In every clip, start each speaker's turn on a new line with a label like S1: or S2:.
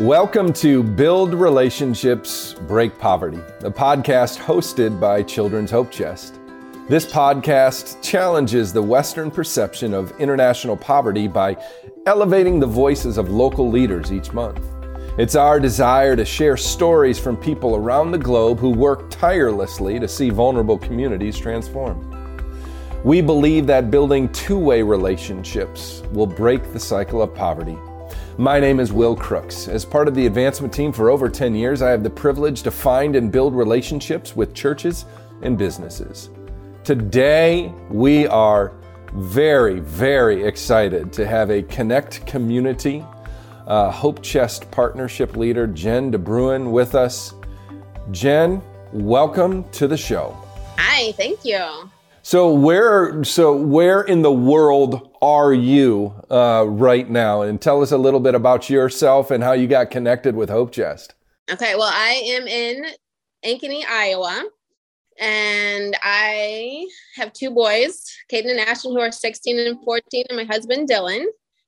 S1: Welcome to Build Relationships, Break Poverty, a podcast hosted by Children's Hope Chest. This podcast challenges the Western perception of international poverty by elevating the voices of local leaders each month. It's our desire to share stories from people around the globe who work tirelessly to see vulnerable communities transformed. We believe that building two way relationships will break the cycle of poverty my name is Will Crooks. As part of the advancement team for over 10 years, I have the privilege to find and build relationships with churches and businesses. Today, we are very, very excited to have a Connect Community uh, Hope Chest partnership leader, Jen DeBruin, with us. Jen, welcome to the show.
S2: Hi, thank you.
S1: So where so where in the world are you uh, right now? And tell us a little bit about yourself and how you got connected with Hope Chest.
S2: Okay, well, I am in Ankeny, Iowa, and I have two boys, Caden and Ashton, who are 16 and 14, and my husband Dylan.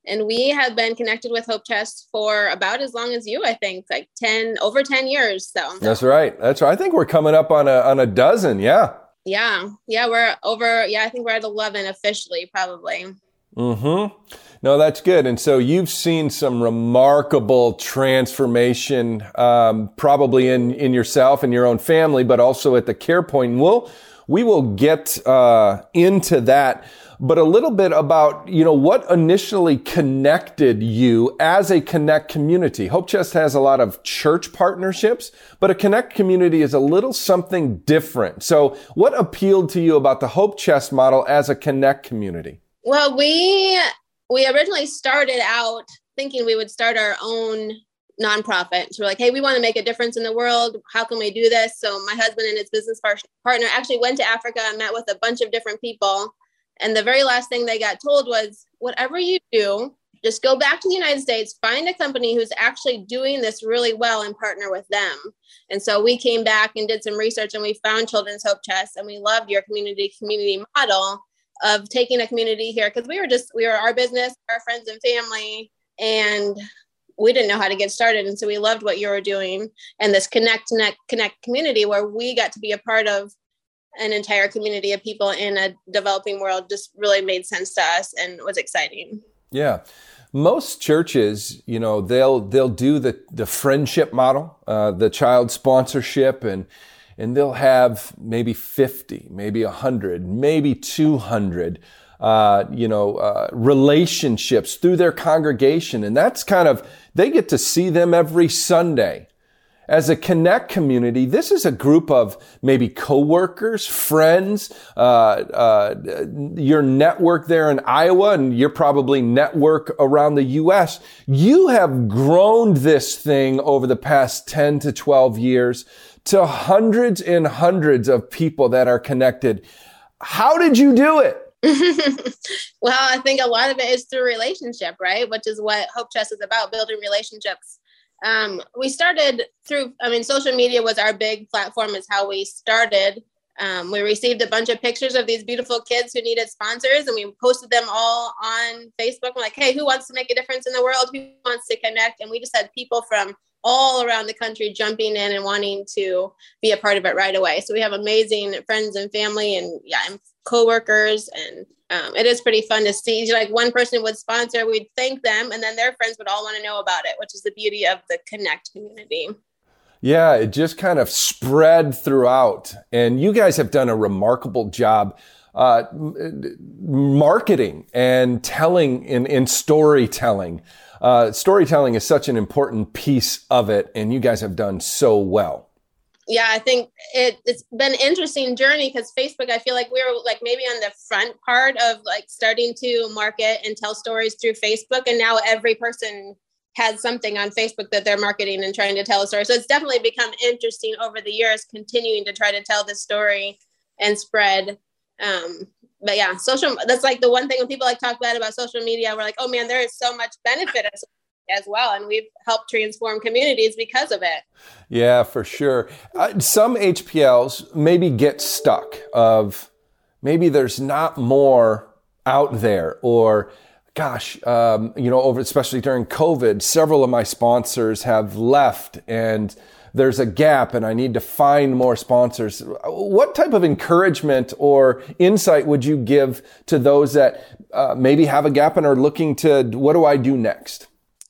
S2: And we have been connected with Hope Chest for about as long as you, I think, like 10 over 10 years. So
S1: that's right. That's right. I think we're coming up on a on a dozen. Yeah.
S2: Yeah. Yeah. We're over. Yeah. I think we're at 11 officially, probably.
S1: Mm-hmm. No, that's good. And so you've seen some remarkable transformation, um, probably in in yourself and your own family, but also at the care point. We'll we will get uh, into that but a little bit about, you know, what initially connected you as a Connect community. Hope Chest has a lot of church partnerships, but a Connect community is a little something different. So what appealed to you about the Hope Chest model as a Connect community?
S2: Well, we, we originally started out thinking we would start our own nonprofit. So we're like, hey, we want to make a difference in the world. How can we do this? So my husband and his business partner actually went to Africa and met with a bunch of different people and the very last thing they got told was whatever you do, just go back to the United States, find a company who's actually doing this really well and partner with them. And so we came back and did some research and we found Children's Hope Chest and we loved your community community model of taking a community here because we were just we were our business, our friends and family, and we didn't know how to get started. And so we loved what you were doing and this connect, connect, connect community where we got to be a part of an entire community of people in a developing world just really made sense to us and was exciting.
S1: Yeah. Most churches, you know, they'll they'll do the the friendship model, uh, the child sponsorship, and and they'll have maybe fifty, maybe hundred, maybe two hundred, uh, you know, uh, relationships through their congregation, and that's kind of they get to see them every Sunday. As a Connect community, this is a group of maybe coworkers, friends, uh, uh, your network there in Iowa, and your probably network around the U.S. You have grown this thing over the past 10 to 12 years to hundreds and hundreds of people that are connected. How did you do it?
S2: well, I think a lot of it is through relationship, right? Which is what Hope Chest is about building relationships. Um, we started through i mean social media was our big platform is how we started. Um, we received a bunch of pictures of these beautiful kids who needed sponsors and we posted them all on facebook. We're like hey who wants to make a difference in the world? Who wants to connect? And we just had people from all around the country jumping in and wanting to be a part of it right away. So we have amazing friends and family and yeah coworkers and um, it is pretty fun to see. Like one person would sponsor, we'd thank them, and then their friends would all want to know about it, which is the beauty of the Connect community.
S1: Yeah, it just kind of spread throughout. And you guys have done a remarkable job uh, marketing and telling in, in storytelling. Uh, storytelling is such an important piece of it, and you guys have done so well
S2: yeah, I think it, it's been interesting journey because Facebook, I feel like we were like maybe on the front part of like starting to market and tell stories through Facebook. And now every person has something on Facebook that they're marketing and trying to tell a story. So it's definitely become interesting over the years, continuing to try to tell this story and spread. Um, but yeah, social, that's like the one thing when people like talk bad about social media, we're like, oh man, there is so much benefit as well. And we've helped transform communities because of it.
S1: Yeah, for sure. Uh, some HPLs maybe get stuck of maybe there's not more out there or gosh, um, you know, over especially during COVID, several of my sponsors have left and there's a gap and I need to find more sponsors. What type of encouragement or insight would you give to those that uh, maybe have a gap and are looking to what do I do next?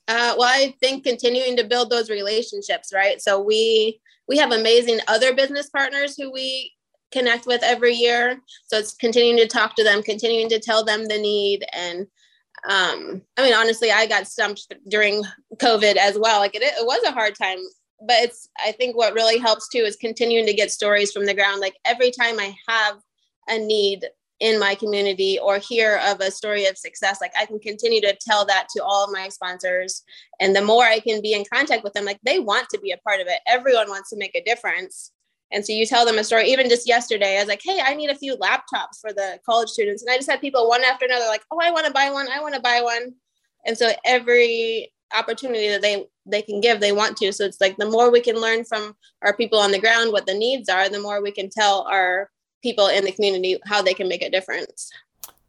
S2: Uh, well, I think continuing to build those relationships, right? So we we have amazing other business partners who we connect with every year. So it's continuing to talk to them, continuing to tell them the need and um, I mean, honestly, I got stumped during COVID as well. Like it, it was a hard time, but it's, I think what really helps too is continuing to get stories from the ground. Like every time I have a need in my community or hear of a story of success, like I can continue to tell that to all of my sponsors. And the more I can be in contact with them, like they want to be a part of it. Everyone wants to make a difference. And so you tell them a story. Even just yesterday, I was like, hey, I need a few laptops for the college students. And I just had people one after another, like, oh, I want to buy one. I want to buy one. And so every opportunity that they they can give, they want to. So it's like the more we can learn from our people on the ground what the needs are, the more we can tell our people in the community how they can make a difference.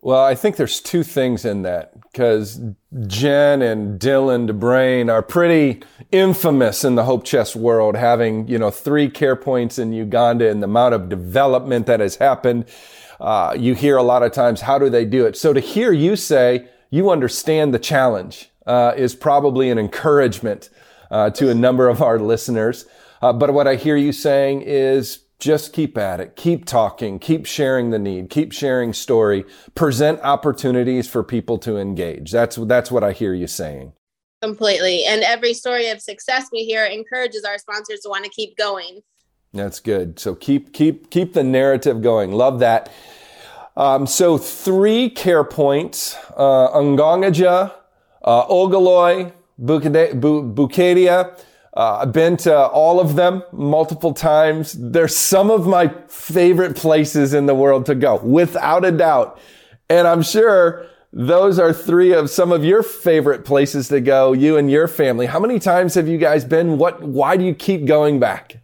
S1: Well, I think there's two things in that because Jen and Dylan DeBruin are pretty infamous in the Hope Chest world, having, you know, three care points in Uganda and the amount of development that has happened. Uh, you hear a lot of times, how do they do it? So to hear you say you understand the challenge uh, is probably an encouragement uh, to a number of our listeners. Uh, but what I hear you saying is just keep at it. Keep talking. Keep sharing the need. Keep sharing story. Present opportunities for people to engage. That's, that's what I hear you saying.
S2: Completely. And every story of success we hear encourages our sponsors to want to keep going.
S1: That's good. So keep, keep, keep the narrative going. Love that. Um, so three care points, uh, Ngongaja, uh, Bukedea, uh, I've been to all of them multiple times. They're some of my favorite places in the world to go, without a doubt. And I'm sure those are three of some of your favorite places to go, you and your family. How many times have you guys been? What, why do you keep going back?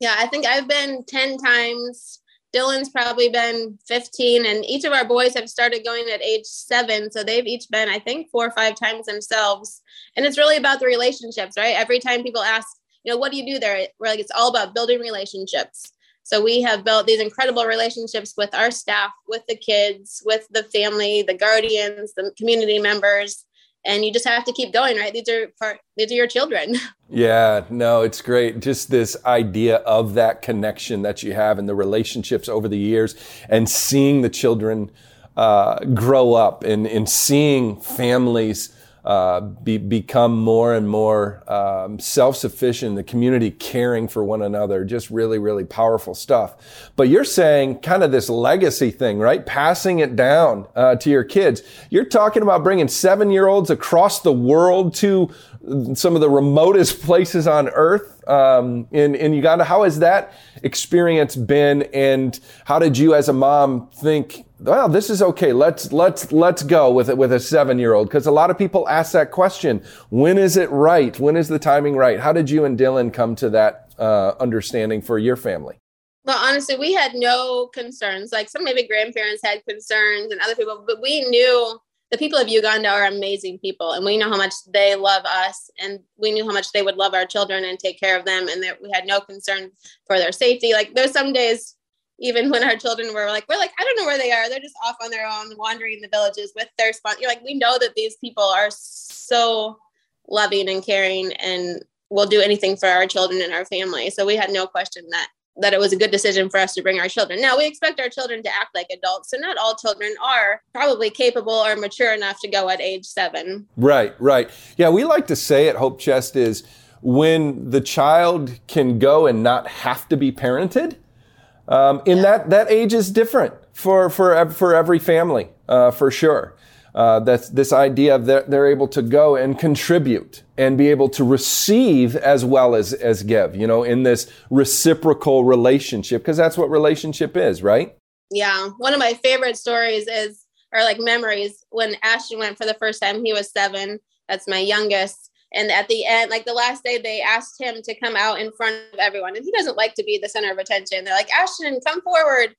S2: Yeah, I think I've been 10 times Dylan's probably been 15, and each of our boys have started going at age seven. So they've each been, I think, four or five times themselves. And it's really about the relationships, right? Every time people ask, you know, what do you do there? We're like, it's all about building relationships. So we have built these incredible relationships with our staff, with the kids, with the family, the guardians, the community members and you just have to keep going right these are part these are your children
S1: yeah no it's great just this idea of that connection that you have and the relationships over the years and seeing the children uh, grow up and, and seeing families uh, be, become more and more um, self-sufficient, the community caring for one another, just really, really powerful stuff. But you're saying kind of this legacy thing, right? Passing it down uh, to your kids. You're talking about bringing seven-year-olds across the world to some of the remotest places on earth um, in, in Uganda. How has that experience been? And how did you as a mom think, well, this is okay. Let's, let's, let's go with it with a seven year old. Cause a lot of people ask that question. When is it right? When is the timing right? How did you and Dylan come to that uh, understanding for your family?
S2: Well, honestly, we had no concerns. Like some maybe grandparents had concerns and other people, but we knew the people of Uganda are amazing people, and we know how much they love us, and we knew how much they would love our children and take care of them, and that we had no concern for their safety. Like there's some days, even when our children were like, we're like, I don't know where they are. They're just off on their own, wandering the villages with their sponsor. You're like, we know that these people are so loving and caring, and will do anything for our children and our family. So we had no question that that it was a good decision for us to bring our children. Now, we expect our children to act like adults. So, not all children are probably capable or mature enough to go at age seven.
S1: Right, right. Yeah, we like to say at Hope Chest is when the child can go and not have to be parented, um, in yeah. that, that age is different for, for, for every family, uh, for sure uh, that's this idea of that they're able to go and contribute and be able to receive as well as as give you know in this reciprocal relationship because that's what relationship is right?
S2: Yeah. One of my favorite stories is or like memories when ashton went for the first time he was seven. That's my youngest. And at the end like the last day they asked him to come out in front of everyone. And he doesn't like to be the center of attention. They're like ashton come forward.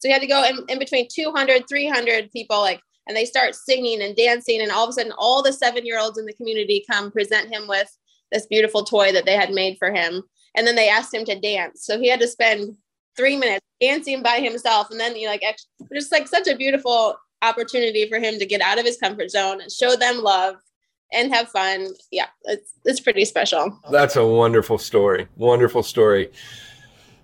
S2: So he had to go in, in between 200 300 people like and they start singing and dancing and all of a sudden all the seven year olds in the community come present him with this beautiful toy that they had made for him. And then they asked him to dance. So he had to spend three minutes dancing by himself and then you know, like just like such a beautiful opportunity for him to get out of his comfort zone and show them love and have fun. Yeah it's, it's pretty special.
S1: That's a wonderful story. Wonderful story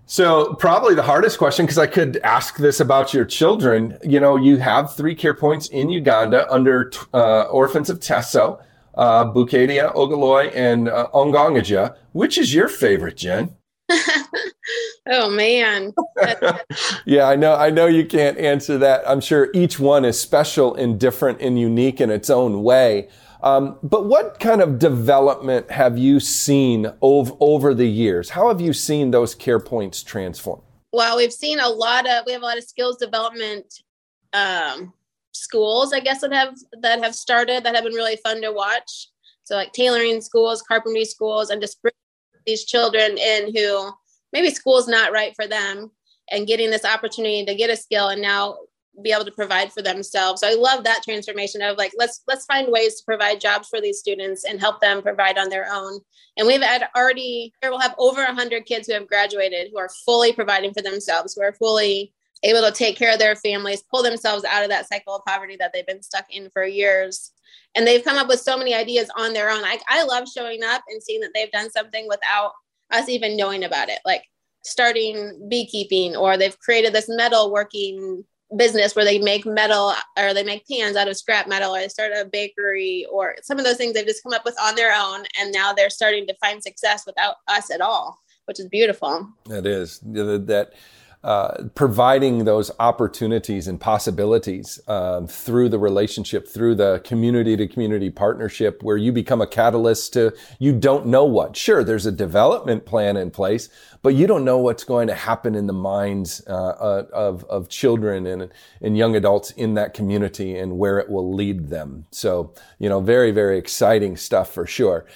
S1: so probably the hardest question, because I could ask this about your children. You know, you have three care points in Uganda under uh, Orphans of Teso, uh, Bukedea, Ogaloi, and uh, Ongongaja. Which is your favorite, Jen?
S2: oh man.
S1: yeah, I know. I know you can't answer that. I'm sure each one is special and different and unique in its own way. Um, but what kind of development have you seen over, over the years? How have you seen those care points transform?
S2: Well, we've seen a lot of we have a lot of skills development um, schools, I guess that have that have started that have been really fun to watch. So like tailoring schools, carpentry schools, and just bring these children in who maybe school's not right for them and getting this opportunity to get a skill and now be able to provide for themselves. So I love that transformation of like let's let's find ways to provide jobs for these students and help them provide on their own. And we've had already we'll have over 100 kids who have graduated who are fully providing for themselves, who are fully able to take care of their families, pull themselves out of that cycle of poverty that they've been stuck in for years. And they've come up with so many ideas on their own. I, I love showing up and seeing that they've done something without us even knowing about it. Like starting beekeeping or they've created this metal working business where they make metal or they make pans out of scrap metal or they start a bakery or some of those things they've just come up with on their own and now they're starting to find success without us at all which is beautiful.
S1: That is that uh, providing those opportunities and possibilities um, through the relationship, through the community to community partnership, where you become a catalyst to you don't know what. Sure, there's a development plan in place, but you don't know what's going to happen in the minds uh, uh of of children and and young adults in that community and where it will lead them. So you know, very very exciting stuff for sure.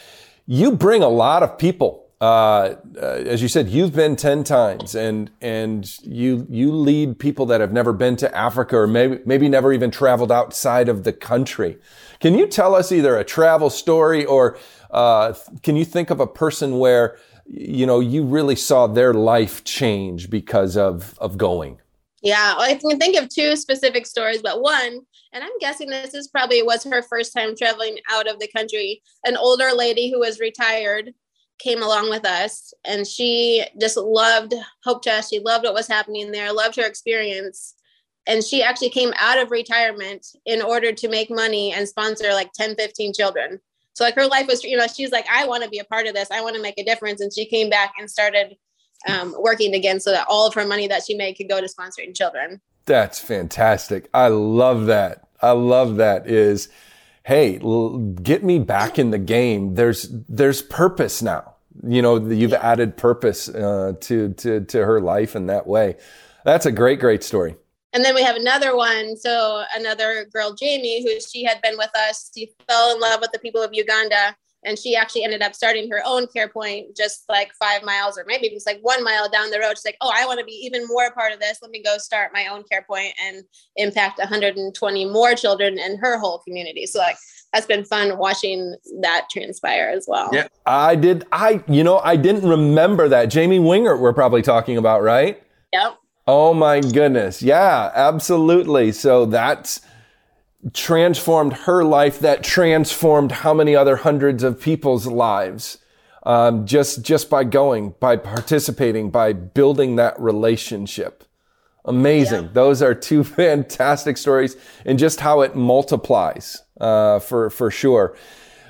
S1: You bring a lot of people uh, uh, as you said, you've been 10 times and, and you, you lead people that have never been to Africa or maybe, maybe never even traveled outside of the country. Can you tell us either a travel story or, uh, can you think of a person where, you know, you really saw their life change because of, of going?
S2: Yeah, I can think of two specific stories, but one, and I'm guessing this is probably was her first time traveling out of the country. An older lady who was retired came along with us and she just loved Hope Chest. She loved what was happening there, loved her experience. And she actually came out of retirement in order to make money and sponsor like 10, 15 children. So like her life was, you know, she's like, I want to be a part of this. I want to make a difference. And she came back and started um, working again so that all of her money that she made could go to sponsoring children.
S1: That's fantastic. I love that. I love that is hey, get me back in the game. There's there's purpose now. You know, you've yeah. added purpose uh, to to to her life in that way. That's a great, great story.
S2: And then we have another one. So another girl, Jamie, who she had been with us. She fell in love with the people of Uganda and she actually ended up starting her own care point just like five miles or maybe just like one mile down the road she's like oh i want to be even more a part of this let me go start my own care point and impact 120 more children in her whole community so like that's been fun watching that transpire as well.
S1: Yeah i did i you know i didn't remember that. Jamie wingert we're probably talking about right?
S2: Yep.
S1: Oh my goodness. Yeah absolutely. So that's transformed her life that transformed how many other hundreds of people's lives um, just just by going by participating by building that relationship amazing yeah. those are two fantastic stories and just how it multiplies uh, for for sure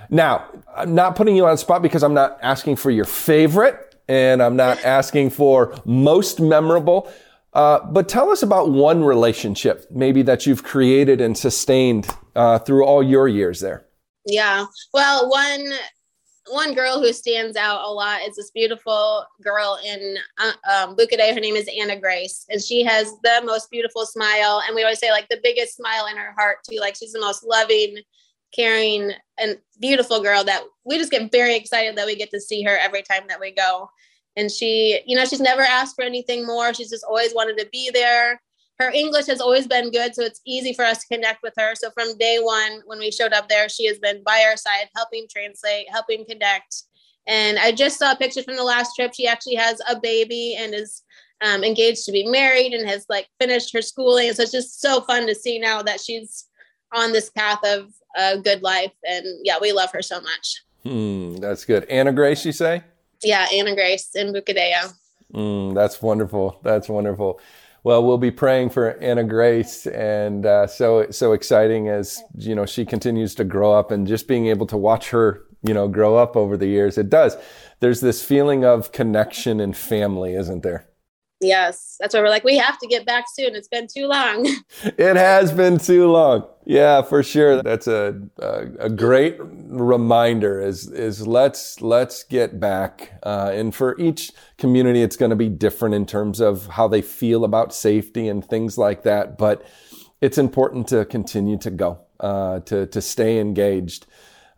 S1: now i'm not putting you on the spot because i'm not asking for your favorite and i'm not asking for most memorable uh, but tell us about one relationship maybe that you've created and sustained uh, through all your years there.
S2: Yeah. Well, one one girl who stands out a lot is this beautiful girl in uh, um, Bukedea. Her name is Anna Grace, and she has the most beautiful smile. And we always say like the biggest smile in her heart too. Like she's the most loving, caring, and beautiful girl that we just get very excited that we get to see her every time that we go and she you know she's never asked for anything more she's just always wanted to be there her English has always been good, so it's easy for us to connect with her. So from day one, when we showed up there, she has been by our side, helping translate, helping connect. And I just saw a picture from the last trip. She actually has a baby and is um, engaged to be married and has like finished her schooling. So it's just so fun to see now that she's on this path of a good life. And yeah, we love her so much.
S1: Hmm, that's good. Anna Grace, you say?
S2: Yeah, Anna Grace in Bukedea.
S1: Mm, that's wonderful. That's wonderful. Well, we'll be praying for Anna Grace, and uh, so so exciting as you know she continues to grow up, and just being able to watch her, you know, grow up over the years. It does. There's this feeling of connection and family, isn't there?
S2: Yes, that's why we're like, we have to get back soon. It's been too long.
S1: it has been too long. Yeah, for sure. That's a, a, a great reminder. Is is let's let's get back. Uh, and for each community, it's going to be different in terms of how they feel about safety and things like that. But it's important to continue to go, uh, to to stay engaged,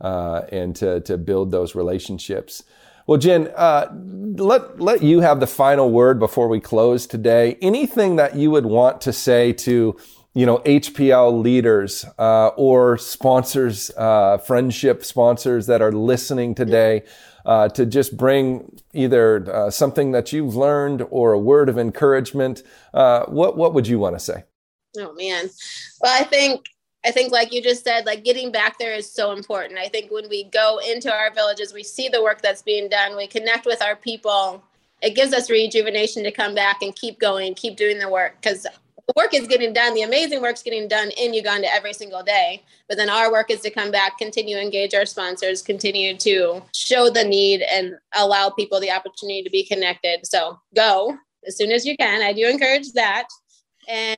S1: uh, and to to build those relationships. Well, Jen, uh, let let you have the final word before we close today. Anything that you would want to say to you know HPL leaders uh, or sponsors, uh, friendship sponsors that are listening today, uh, to just bring either uh, something that you've learned or a word of encouragement. Uh, what what would you want to say?
S2: Oh man, well, I think I think, like you just said, like getting back there is so important. I think when we go into our villages, we see the work that's being done, we connect with our people. It gives us rejuvenation to come back and keep going, keep doing the work because the work is getting done. The amazing work's getting done in Uganda every single day. But then our work is to come back, continue to engage our sponsors, continue to show the need and allow people the opportunity to be connected. So go as soon as you can. I do encourage that. And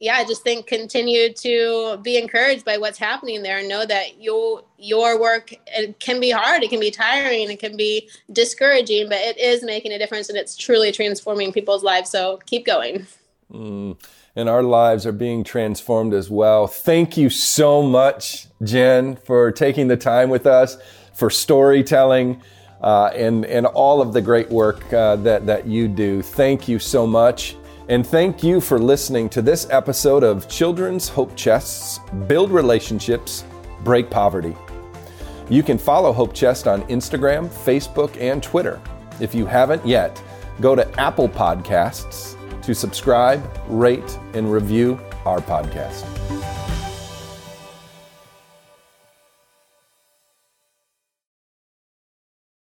S2: yeah, I just think continue to be encouraged by what's happening there and know that your your work it can be hard, it can be tiring, it can be discouraging, but it is making a difference and it's truly transforming people's lives. So keep going.
S1: Mm, and our lives are being transformed as well. Thank you so much, Jen, for taking the time with us, for storytelling. Uh, and and all of the great work uh, that that you do. Thank you so much. And thank you for listening to this episode of Children's Hope Chests Build Relationships, Break Poverty. You can follow Hope Chest on Instagram, Facebook, and Twitter. If you haven't yet, go to Apple Podcasts to subscribe, rate, and review our podcast.